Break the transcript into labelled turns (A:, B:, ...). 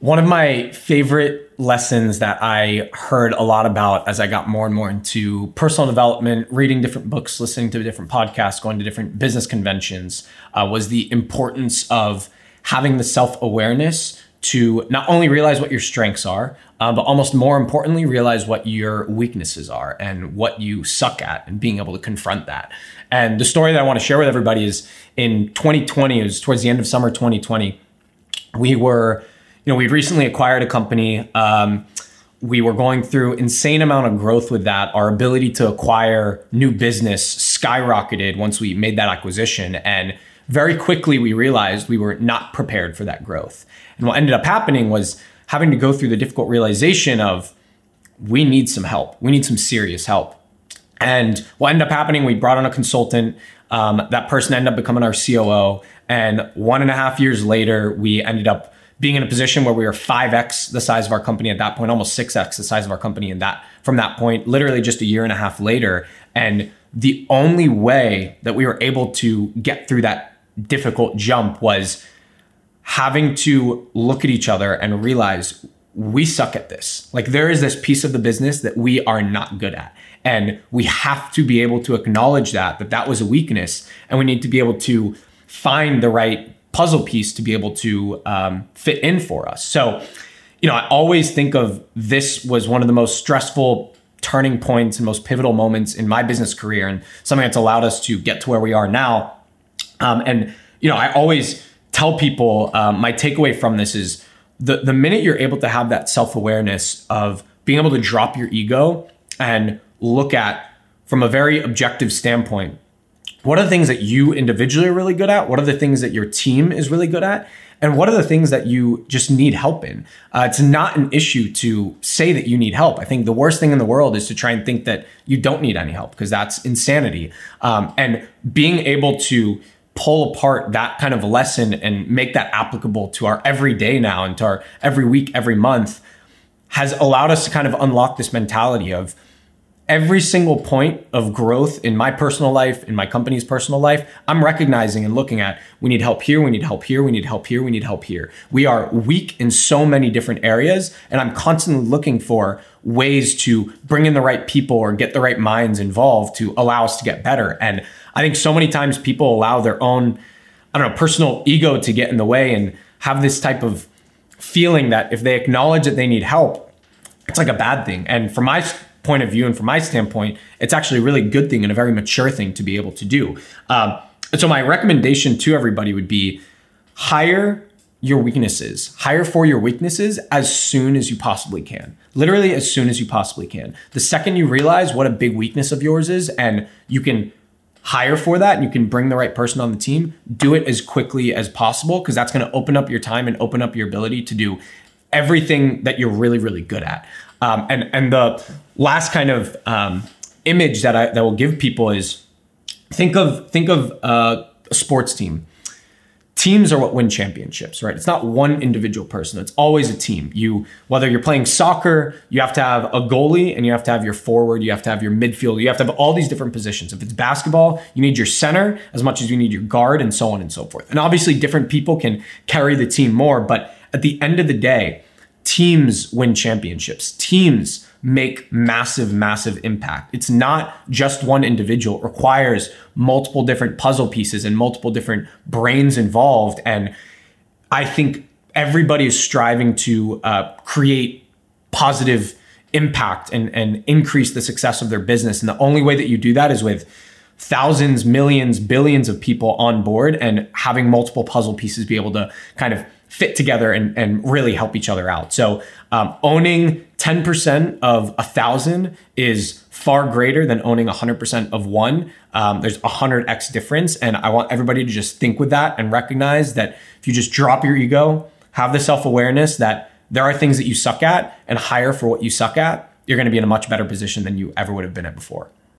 A: One of my favorite lessons that I heard a lot about as I got more and more into personal development, reading different books, listening to different podcasts, going to different business conventions, uh, was the importance of having the self awareness to not only realize what your strengths are, uh, but almost more importantly, realize what your weaknesses are and what you suck at and being able to confront that. And the story that I want to share with everybody is in 2020, it was towards the end of summer 2020, we were you know, we'd recently acquired a company. Um, we were going through insane amount of growth with that. Our ability to acquire new business skyrocketed once we made that acquisition. And very quickly we realized we were not prepared for that growth. And what ended up happening was having to go through the difficult realization of we need some help. We need some serious help. And what ended up happening, we brought on a consultant. Um, that person ended up becoming our COO. And one and a half years later, we ended up being in a position where we were 5x the size of our company at that point, almost 6x the size of our company in that from that point, literally just a year and a half later. And the only way that we were able to get through that difficult jump was having to look at each other and realize we suck at this. Like there is this piece of the business that we are not good at. And we have to be able to acknowledge that that that was a weakness and we need to be able to find the right puzzle piece to be able to um, fit in for us. So, you know, I always think of this was one of the most stressful turning points and most pivotal moments in my business career and something that's allowed us to get to where we are now. Um, and, you know, I always tell people um, my takeaway from this is the, the minute you're able to have that self awareness of being able to drop your ego and look at from a very objective standpoint what are the things that you individually are really good at? What are the things that your team is really good at? And what are the things that you just need help in? Uh, it's not an issue to say that you need help. I think the worst thing in the world is to try and think that you don't need any help because that's insanity. Um, and being able to pull apart that kind of lesson and make that applicable to our everyday now and to our every week, every month has allowed us to kind of unlock this mentality of, every single point of growth in my personal life, in my company's personal life, I'm recognizing and looking at we need help here, we need help here, we need help here, we need help here. We are weak in so many different areas, and I'm constantly looking for ways to bring in the right people or get the right minds involved to allow us to get better. And I think so many times people allow their own, I don't know, personal ego to get in the way and have this type of feeling that if they acknowledge that they need help, it's like a bad thing. And for my point of view and from my standpoint, it's actually a really good thing and a very mature thing to be able to do. Um, so my recommendation to everybody would be hire your weaknesses. Hire for your weaknesses as soon as you possibly can. Literally as soon as you possibly can. The second you realize what a big weakness of yours is and you can hire for that and you can bring the right person on the team, do it as quickly as possible because that's going to open up your time and open up your ability to do everything that you're really really good at. Um, and and the last kind of um, image that I that will give people is think of think of uh, a sports team. Teams are what win championships, right? It's not one individual person. It's always a team. You whether you're playing soccer, you have to have a goalie and you have to have your forward, you have to have your midfield, you have to have all these different positions. If it's basketball, you need your center as much as you need your guard and so on and so forth. And obviously different people can carry the team more, but at the end of the day, teams win championships. Teams make massive, massive impact. It's not just one individual. It requires multiple different puzzle pieces and multiple different brains involved. And I think everybody is striving to uh, create positive impact and, and increase the success of their business. And the only way that you do that is with thousands, millions, billions of people on board and having multiple puzzle pieces be able to kind of fit together and, and really help each other out. So um, owning 10% of a thousand is far greater than owning 100% of one. Um, there's a 100x difference. And I want everybody to just think with that and recognize that if you just drop your ego, have the self awareness that there are things that you suck at and hire for what you suck at, you're going to be in a much better position than you ever would have been at before.